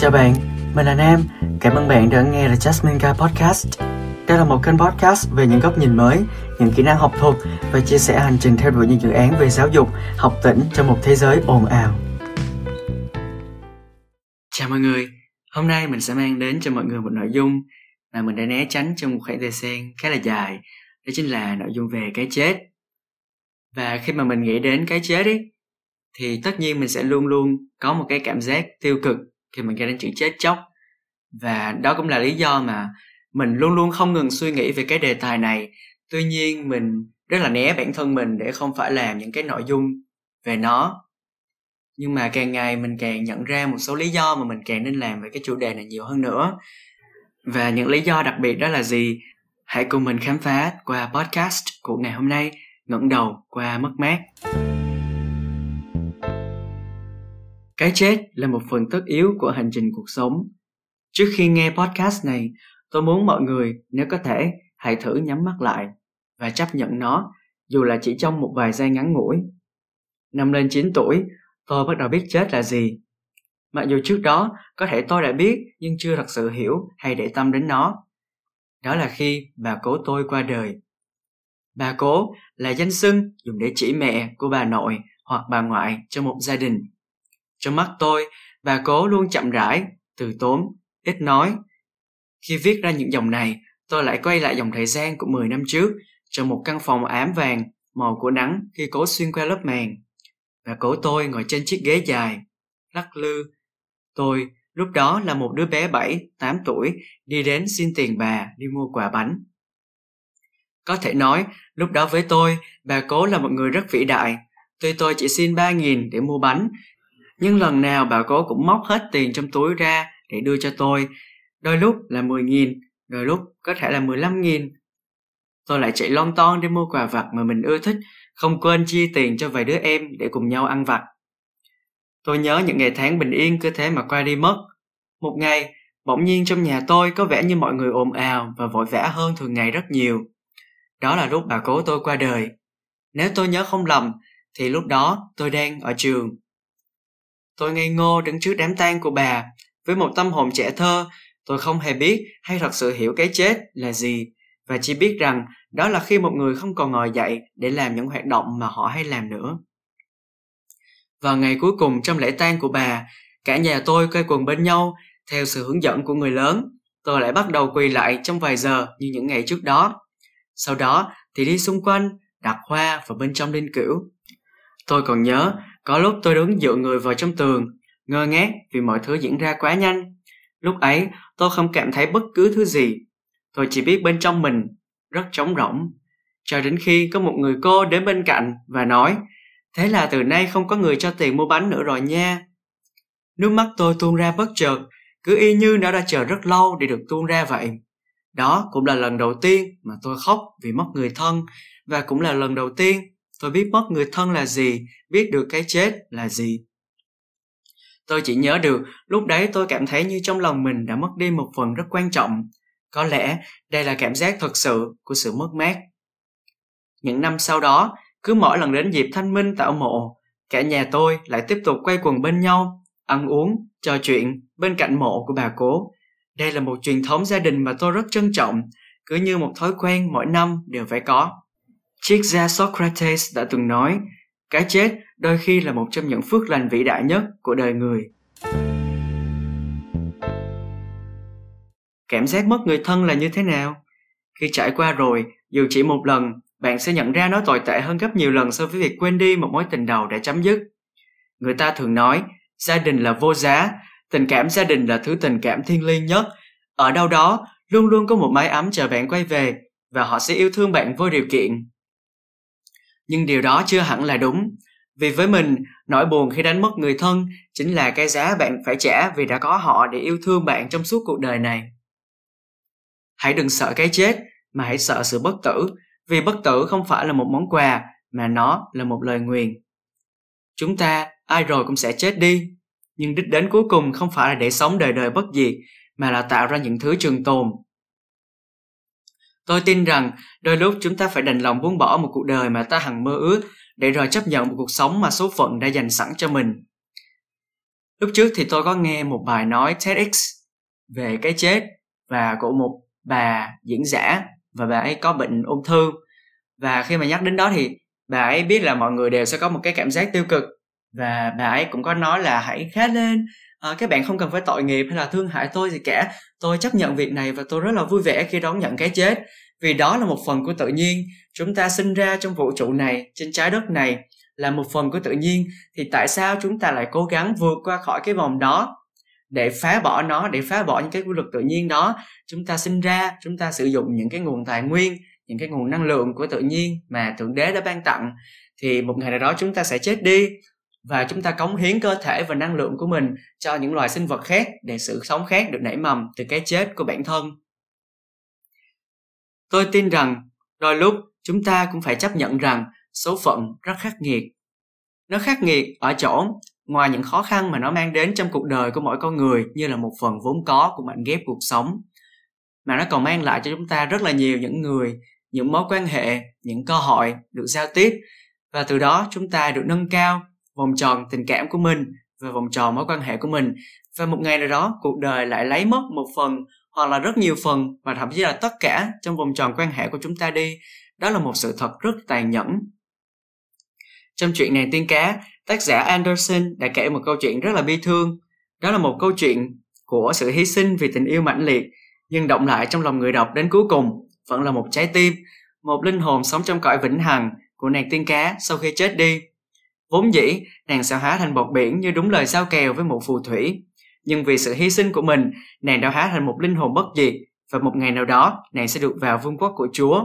Chào bạn, mình là Nam. Cảm ơn bạn đã nghe The Jasmine Guy Podcast. Đây là một kênh podcast về những góc nhìn mới, những kỹ năng học thuật và chia sẻ hành trình theo đuổi những dự án về giáo dục, học tỉnh trong một thế giới ồn ào. Chào mọi người, hôm nay mình sẽ mang đến cho mọi người một nội dung mà mình đã né tránh trong một khoảng thời gian khá là dài. Đó chính là nội dung về cái chết. Và khi mà mình nghĩ đến cái chết ấy, thì tất nhiên mình sẽ luôn luôn có một cái cảm giác tiêu cực khi mình nghe đến chữ chết chóc. Và đó cũng là lý do mà mình luôn luôn không ngừng suy nghĩ về cái đề tài này. Tuy nhiên, mình rất là né bản thân mình để không phải làm những cái nội dung về nó. Nhưng mà càng ngày mình càng nhận ra một số lý do mà mình càng nên làm về cái chủ đề này nhiều hơn nữa. Và những lý do đặc biệt đó là gì? Hãy cùng mình khám phá qua podcast của ngày hôm nay, ngẩng đầu qua mất mát. Cái chết là một phần tất yếu của hành trình cuộc sống. Trước khi nghe podcast này, tôi muốn mọi người nếu có thể hãy thử nhắm mắt lại và chấp nhận nó dù là chỉ trong một vài giây ngắn ngủi. Năm lên 9 tuổi, tôi bắt đầu biết chết là gì. Mặc dù trước đó có thể tôi đã biết nhưng chưa thật sự hiểu hay để tâm đến nó. Đó là khi bà cố tôi qua đời. Bà cố là danh xưng dùng để chỉ mẹ của bà nội hoặc bà ngoại trong một gia đình trong mắt tôi, bà cố luôn chậm rãi, từ tốn, ít nói. Khi viết ra những dòng này, tôi lại quay lại dòng thời gian của 10 năm trước, trong một căn phòng ám vàng, màu của nắng khi cố xuyên qua lớp màn. Bà cố tôi ngồi trên chiếc ghế dài, lắc lư. Tôi lúc đó là một đứa bé 7, 8 tuổi đi đến xin tiền bà đi mua quà bánh. Có thể nói, lúc đó với tôi, bà cố là một người rất vĩ đại. Tuy tôi chỉ xin 3.000 để mua bánh, nhưng lần nào bà cố cũng móc hết tiền trong túi ra để đưa cho tôi. Đôi lúc là 10.000, đôi lúc có thể là 15.000. Tôi lại chạy lon ton để mua quà vặt mà mình ưa thích, không quên chia tiền cho vài đứa em để cùng nhau ăn vặt. Tôi nhớ những ngày tháng bình yên cứ thế mà qua đi mất. Một ngày, bỗng nhiên trong nhà tôi có vẻ như mọi người ồn ào và vội vã hơn thường ngày rất nhiều. Đó là lúc bà cố tôi qua đời. Nếu tôi nhớ không lầm, thì lúc đó tôi đang ở trường Tôi ngây ngô đứng trước đám tang của bà, với một tâm hồn trẻ thơ, tôi không hề biết hay thật sự hiểu cái chết là gì, và chỉ biết rằng đó là khi một người không còn ngồi dậy để làm những hoạt động mà họ hay làm nữa. Vào ngày cuối cùng trong lễ tang của bà, cả nhà tôi quay quần bên nhau theo sự hướng dẫn của người lớn. Tôi lại bắt đầu quỳ lại trong vài giờ như những ngày trước đó. Sau đó thì đi xung quanh, đặt hoa vào bên trong linh cữu. Tôi còn nhớ có lúc tôi đứng dựa người vào trong tường, ngơ ngác vì mọi thứ diễn ra quá nhanh. Lúc ấy, tôi không cảm thấy bất cứ thứ gì. Tôi chỉ biết bên trong mình rất trống rỗng. Cho đến khi có một người cô đến bên cạnh và nói, thế là từ nay không có người cho tiền mua bánh nữa rồi nha. Nước mắt tôi tuôn ra bất chợt, cứ y như nó đã chờ rất lâu để được tuôn ra vậy. Đó cũng là lần đầu tiên mà tôi khóc vì mất người thân và cũng là lần đầu tiên Tôi biết mất người thân là gì, biết được cái chết là gì. Tôi chỉ nhớ được lúc đấy tôi cảm thấy như trong lòng mình đã mất đi một phần rất quan trọng. Có lẽ đây là cảm giác thật sự của sự mất mát. Những năm sau đó, cứ mỗi lần đến dịp thanh minh tạo mộ, cả nhà tôi lại tiếp tục quay quần bên nhau, ăn uống, trò chuyện bên cạnh mộ của bà cố. Đây là một truyền thống gia đình mà tôi rất trân trọng, cứ như một thói quen mỗi năm đều phải có. Triết gia Socrates đã từng nói, cái chết đôi khi là một trong những phước lành vĩ đại nhất của đời người. Cảm giác mất người thân là như thế nào? Khi trải qua rồi, dù chỉ một lần, bạn sẽ nhận ra nó tồi tệ hơn gấp nhiều lần so với việc quên đi một mối tình đầu đã chấm dứt. Người ta thường nói, gia đình là vô giá, tình cảm gia đình là thứ tình cảm thiêng liêng nhất. Ở đâu đó, luôn luôn có một mái ấm chờ bạn quay về và họ sẽ yêu thương bạn vô điều kiện nhưng điều đó chưa hẳn là đúng. Vì với mình, nỗi buồn khi đánh mất người thân chính là cái giá bạn phải trả vì đã có họ để yêu thương bạn trong suốt cuộc đời này. Hãy đừng sợ cái chết, mà hãy sợ sự bất tử, vì bất tử không phải là một món quà, mà nó là một lời nguyền. Chúng ta, ai rồi cũng sẽ chết đi. Nhưng đích đến cuối cùng không phải là để sống đời đời bất diệt, mà là tạo ra những thứ trường tồn. Tôi tin rằng đôi lúc chúng ta phải đành lòng buông bỏ một cuộc đời mà ta hằng mơ ước để rồi chấp nhận một cuộc sống mà số phận đã dành sẵn cho mình. lúc trước thì tôi có nghe một bài nói TEDx về cái chết và của một bà diễn giả và bà ấy có bệnh ung thư và khi mà nhắc đến đó thì bà ấy biết là mọi người đều sẽ có một cái cảm giác tiêu cực và bà ấy cũng có nói là hãy khá lên à, các bạn không cần phải tội nghiệp hay là thương hại tôi gì cả. Tôi chấp nhận việc này và tôi rất là vui vẻ khi đón nhận cái chết. Vì đó là một phần của tự nhiên. Chúng ta sinh ra trong vũ trụ này trên trái đất này là một phần của tự nhiên. Thì tại sao chúng ta lại cố gắng vượt qua khỏi cái vòng đó để phá bỏ nó để phá bỏ những cái quy luật tự nhiên đó? Chúng ta sinh ra chúng ta sử dụng những cái nguồn tài nguyên những cái nguồn năng lượng của tự nhiên mà thượng đế đã ban tặng. Thì một ngày nào đó chúng ta sẽ chết đi và chúng ta cống hiến cơ thể và năng lượng của mình cho những loài sinh vật khác để sự sống khác được nảy mầm từ cái chết của bản thân. Tôi tin rằng, đôi lúc chúng ta cũng phải chấp nhận rằng số phận rất khắc nghiệt. Nó khắc nghiệt ở chỗ, ngoài những khó khăn mà nó mang đến trong cuộc đời của mỗi con người như là một phần vốn có của mảnh ghép cuộc sống, mà nó còn mang lại cho chúng ta rất là nhiều những người, những mối quan hệ, những cơ hội được giao tiếp, và từ đó chúng ta được nâng cao vòng tròn tình cảm của mình và vòng tròn mối quan hệ của mình. Và một ngày nào đó, cuộc đời lại lấy mất một phần hoặc là rất nhiều phần và thậm chí là tất cả trong vòng tròn quan hệ của chúng ta đi. Đó là một sự thật rất tàn nhẫn. Trong chuyện này, tiên cá, tác giả anderson đã kể một câu chuyện rất là bi thương. Đó là một câu chuyện của sự hy sinh vì tình yêu mãnh liệt, nhưng động lại trong lòng người đọc đến cuối cùng vẫn là một trái tim, một linh hồn sống trong cõi vĩnh hằng của nàng tiên cá sau khi chết đi vốn dĩ, nàng sẽ hóa thành bọt biển như đúng lời giao kèo với một phù thủy. Nhưng vì sự hy sinh của mình, nàng đã hóa thành một linh hồn bất diệt và một ngày nào đó, nàng sẽ được vào vương quốc của chúa.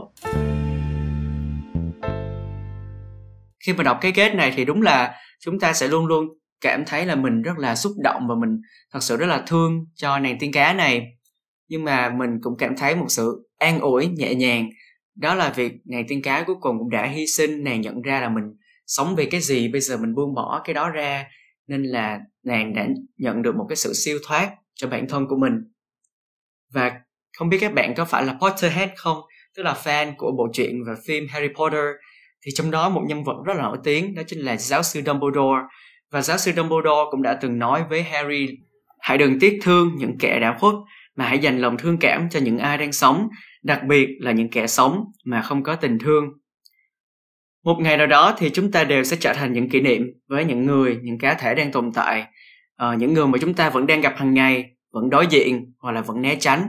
Khi mà đọc cái kết này thì đúng là chúng ta sẽ luôn luôn cảm thấy là mình rất là xúc động và mình thật sự rất là thương cho nàng tiên cá này. Nhưng mà mình cũng cảm thấy một sự an ủi nhẹ nhàng. Đó là việc nàng tiên cá cuối cùng cũng đã hy sinh, nàng nhận ra là mình sống vì cái gì bây giờ mình buông bỏ cái đó ra? Nên là nàng đã nhận được một cái sự siêu thoát cho bản thân của mình. Và không biết các bạn có phải là Potterhead không? Tức là fan của bộ truyện và phim Harry Potter. Thì trong đó một nhân vật rất là nổi tiếng, đó chính là giáo sư Dumbledore. Và giáo sư Dumbledore cũng đã từng nói với Harry, hãy đừng tiếc thương những kẻ đã khuất, mà hãy dành lòng thương cảm cho những ai đang sống, đặc biệt là những kẻ sống mà không có tình thương một ngày nào đó thì chúng ta đều sẽ trở thành những kỷ niệm với những người những cá thể đang tồn tại. Uh, những người mà chúng ta vẫn đang gặp hàng ngày vẫn đối diện hoặc là vẫn né tránh.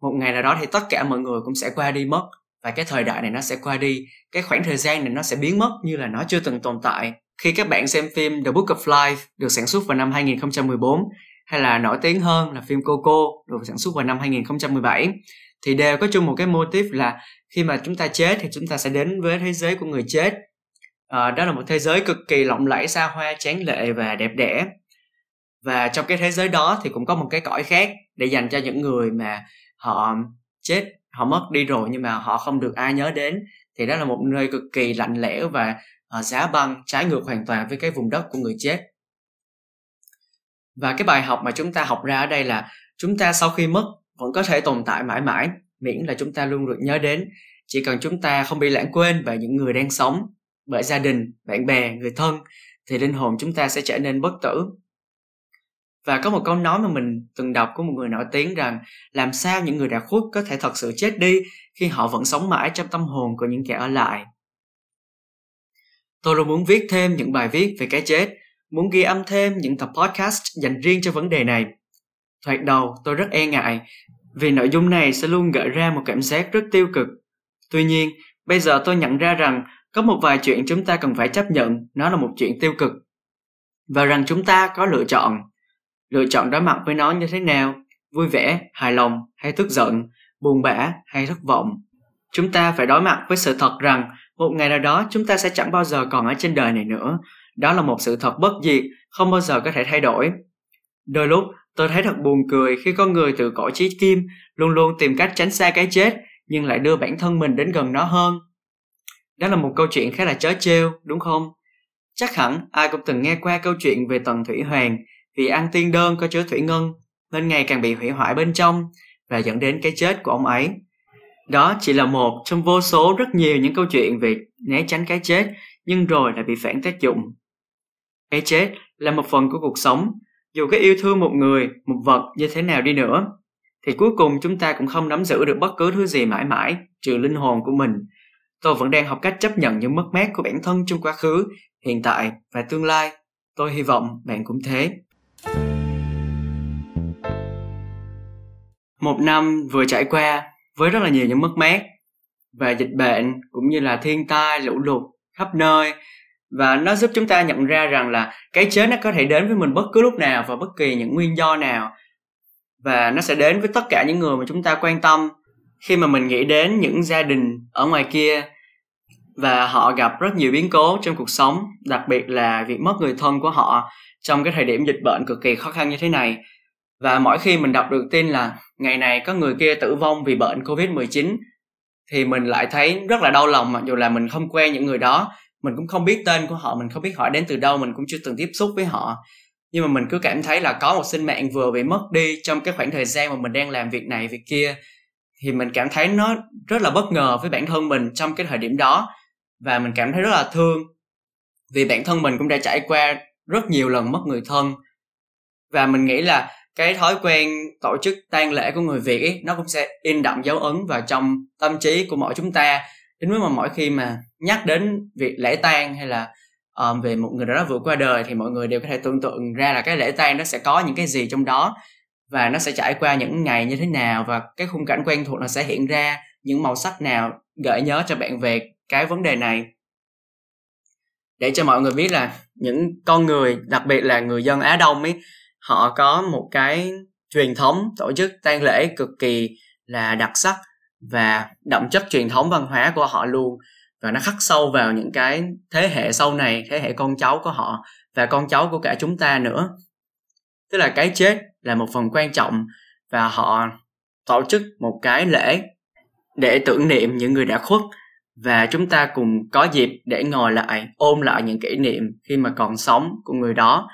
Một ngày nào đó thì tất cả mọi người cũng sẽ qua đi mất và cái thời đại này nó sẽ qua đi. Cái khoảng thời gian này nó sẽ biến mất như là nó chưa từng tồn tại. Khi các bạn xem phim The Book of Life được sản xuất vào năm 2014 hay là nổi tiếng hơn là phim Coco được sản xuất vào năm 2017 thì đều có chung một cái mô típ là khi mà chúng ta chết thì chúng ta sẽ đến với thế giới của người chết. À, đó là một thế giới cực kỳ lộng lẫy xa hoa tráng lệ và đẹp đẽ. Và trong cái thế giới đó thì cũng có một cái cõi khác để dành cho những người mà họ chết họ mất đi rồi nhưng mà họ không được ai nhớ đến. Thì đó là một nơi cực kỳ lạnh lẽo và uh, giá băng trái ngược hoàn toàn với cái vùng đất của người chết. Và cái bài học mà chúng ta học ra ở đây là chúng ta sau khi mất vẫn có thể tồn tại mãi mãi. Miễn là chúng ta luôn được nhớ đến. Chỉ cần chúng ta không bị lãng quên bởi những người đang sống, bởi gia đình, bạn bè, người thân, thì linh hồn chúng ta sẽ trở nên bất tử. Và có một câu nói mà mình từng đọc của một người nổi tiếng rằng, làm sao những người đã khuất có thể thật sự chết đi khi họ vẫn sống mãi trong tâm hồn của những kẻ ở lại? Tôi luôn muốn viết thêm những bài viết về cái chết, muốn ghi âm thêm những tập podcast dành riêng cho vấn đề này thoạt đầu, tôi rất e ngại vì nội dung này sẽ luôn gợi ra một cảm giác rất tiêu cực. Tuy nhiên, bây giờ tôi nhận ra rằng có một vài chuyện chúng ta cần phải chấp nhận, nó là một chuyện tiêu cực. Và rằng chúng ta có lựa chọn. Lựa chọn đối mặt với nó như thế nào? Vui vẻ, hài lòng hay tức giận? Buồn bã hay thất vọng? Chúng ta phải đối mặt với sự thật rằng một ngày nào đó chúng ta sẽ chẳng bao giờ còn ở trên đời này nữa. Đó là một sự thật bất diệt, không bao giờ có thể thay đổi. Đôi lúc tôi thấy thật buồn cười khi con người từ cõi trí kim luôn luôn tìm cách tránh xa cái chết nhưng lại đưa bản thân mình đến gần nó hơn đó là một câu chuyện khá là chớ trêu đúng không chắc hẳn ai cũng từng nghe qua câu chuyện về tần thủy hoàng vì ăn tiên đơn có chứa thủy ngân nên ngày càng bị hủy hoại bên trong và dẫn đến cái chết của ông ấy. Đó chỉ là một trong vô số rất nhiều những câu chuyện về né tránh cái chết nhưng rồi lại bị phản tác dụng. Cái chết là một phần của cuộc sống, dù cái yêu thương một người, một vật như thế nào đi nữa, thì cuối cùng chúng ta cũng không nắm giữ được bất cứ thứ gì mãi mãi, trừ linh hồn của mình. Tôi vẫn đang học cách chấp nhận những mất mát của bản thân trong quá khứ, hiện tại và tương lai. Tôi hy vọng bạn cũng thế. Một năm vừa trải qua với rất là nhiều những mất mát và dịch bệnh, cũng như là thiên tai, lũ lụt khắp nơi và nó giúp chúng ta nhận ra rằng là cái chết nó có thể đến với mình bất cứ lúc nào và bất kỳ những nguyên do nào. Và nó sẽ đến với tất cả những người mà chúng ta quan tâm khi mà mình nghĩ đến những gia đình ở ngoài kia. Và họ gặp rất nhiều biến cố trong cuộc sống, đặc biệt là việc mất người thân của họ trong cái thời điểm dịch bệnh cực kỳ khó khăn như thế này. Và mỗi khi mình đọc được tin là ngày này có người kia tử vong vì bệnh covid 19 thì mình lại thấy rất là đau lòng, mặc dù là mình không quen những người đó mình cũng không biết tên của họ mình không biết họ đến từ đâu mình cũng chưa từng tiếp xúc với họ. Nhưng mà mình cứ cảm thấy là có một sinh mạng vừa bị mất đi trong cái khoảng thời gian mà mình đang làm việc này việc kia. Thì mình cảm thấy nó rất là bất ngờ với bản thân mình trong cái thời điểm đó. Và mình cảm thấy rất là thương vì bản thân mình cũng đã trải qua rất nhiều lần mất người thân. Và mình nghĩ là cái thói quen tổ chức tang lễ của người Việt ấy, nó cũng sẽ in đậm dấu ấn vào trong tâm trí của mỗi chúng ta đến mức mà mỗi khi mà nhắc đến việc lễ tang hay là um, về một người đó vừa qua đời thì mọi người đều có thể tưởng tượng ra là cái lễ tang nó sẽ có những cái gì trong đó và nó sẽ trải qua những ngày như thế nào và cái khung cảnh quen thuộc nó sẽ hiện ra những màu sắc nào gợi nhớ cho bạn về cái vấn đề này. Để cho mọi người biết là những con người đặc biệt là người dân Á Đông ấy họ có một cái truyền thống tổ chức tang lễ cực kỳ là đặc sắc và đậm chất truyền thống văn hóa của họ luôn. Và nó khắc sâu vào những cái thế hệ sau này, thế hệ con cháu của họ và con cháu của cả chúng ta nữa. Tức là cái chết là một phần quan trọng và họ tổ chức một cái lễ để tưởng niệm những người đã khuất và chúng ta cùng có dịp để ngồi lại, ôm lại những kỷ niệm khi mà còn sống của người đó.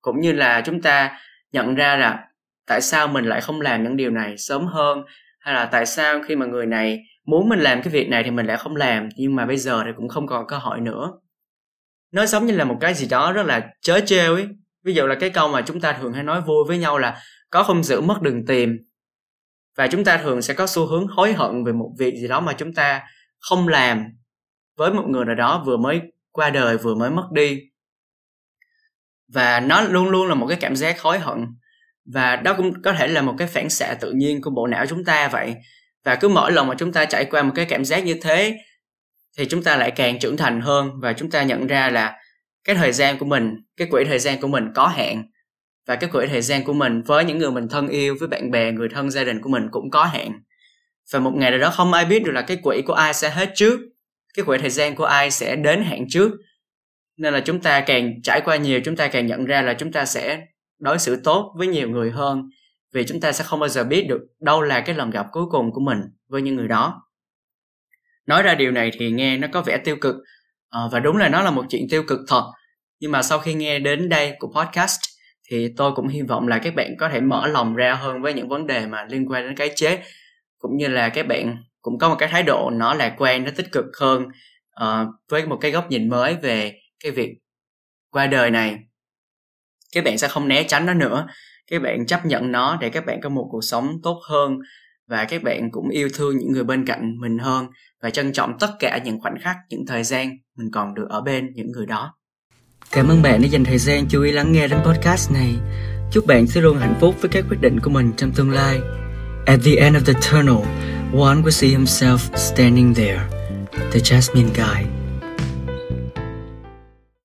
Cũng như là chúng ta nhận ra là tại sao mình lại không làm những điều này sớm hơn hay là tại sao khi mà người này muốn mình làm cái việc này thì mình lại không làm, nhưng mà bây giờ thì cũng không còn cơ hội nữa? Nó giống như là một cái gì đó rất là chớ trêu ấy. Ví dụ là cái câu mà chúng ta thường hay nói vui với nhau là có không giữ mất đừng tìm. Và chúng ta thường sẽ có xu hướng hối hận về một việc gì đó mà chúng ta không làm với một người nào đó vừa mới qua đời, vừa mới mất đi. Và nó luôn luôn là một cái cảm giác hối hận và đó cũng có thể là một cái phản xạ tự nhiên của bộ não chúng ta vậy. Và cứ mỗi lần mà chúng ta trải qua một cái cảm giác như thế, thì chúng ta lại càng trưởng thành hơn và chúng ta nhận ra là cái thời gian của mình, cái quỹ thời gian của mình có hạn. Và cái quỹ thời gian của mình với những người mình thân yêu, với bạn bè, người thân gia đình của mình cũng có hạn. Và một ngày nào đó không ai biết được là cái quỹ của ai sẽ hết trước, cái quỹ thời gian của ai sẽ đến hạn trước. Nên là chúng ta càng trải qua nhiều, chúng ta càng nhận ra là chúng ta sẽ đối xử tốt với nhiều người hơn vì chúng ta sẽ không bao giờ biết được đâu là cái lần gặp cuối cùng của mình với những người đó. Nói ra điều này thì nghe nó có vẻ tiêu cực à, và đúng là nó là một chuyện tiêu cực thật. Nhưng mà sau khi nghe đến đây của podcast thì tôi cũng hy vọng là các bạn có thể mở lòng ra hơn với những vấn đề mà liên quan đến cái chết cũng như là các bạn cũng có một cái thái độ nó lạc quan nó tích cực hơn uh, với một cái góc nhìn mới về cái việc qua đời này các bạn sẽ không né tránh nó nữa. Các bạn chấp nhận nó để các bạn có một cuộc sống tốt hơn và các bạn cũng yêu thương những người bên cạnh mình hơn và trân trọng tất cả những khoảnh khắc, những thời gian mình còn được ở bên những người đó. Cảm ơn bạn đã dành thời gian chú ý lắng nghe đến podcast này. Chúc bạn sẽ luôn hạnh phúc với các quyết định của mình trong tương lai. At the end of the tunnel, one will see himself standing there, the jasmine guy.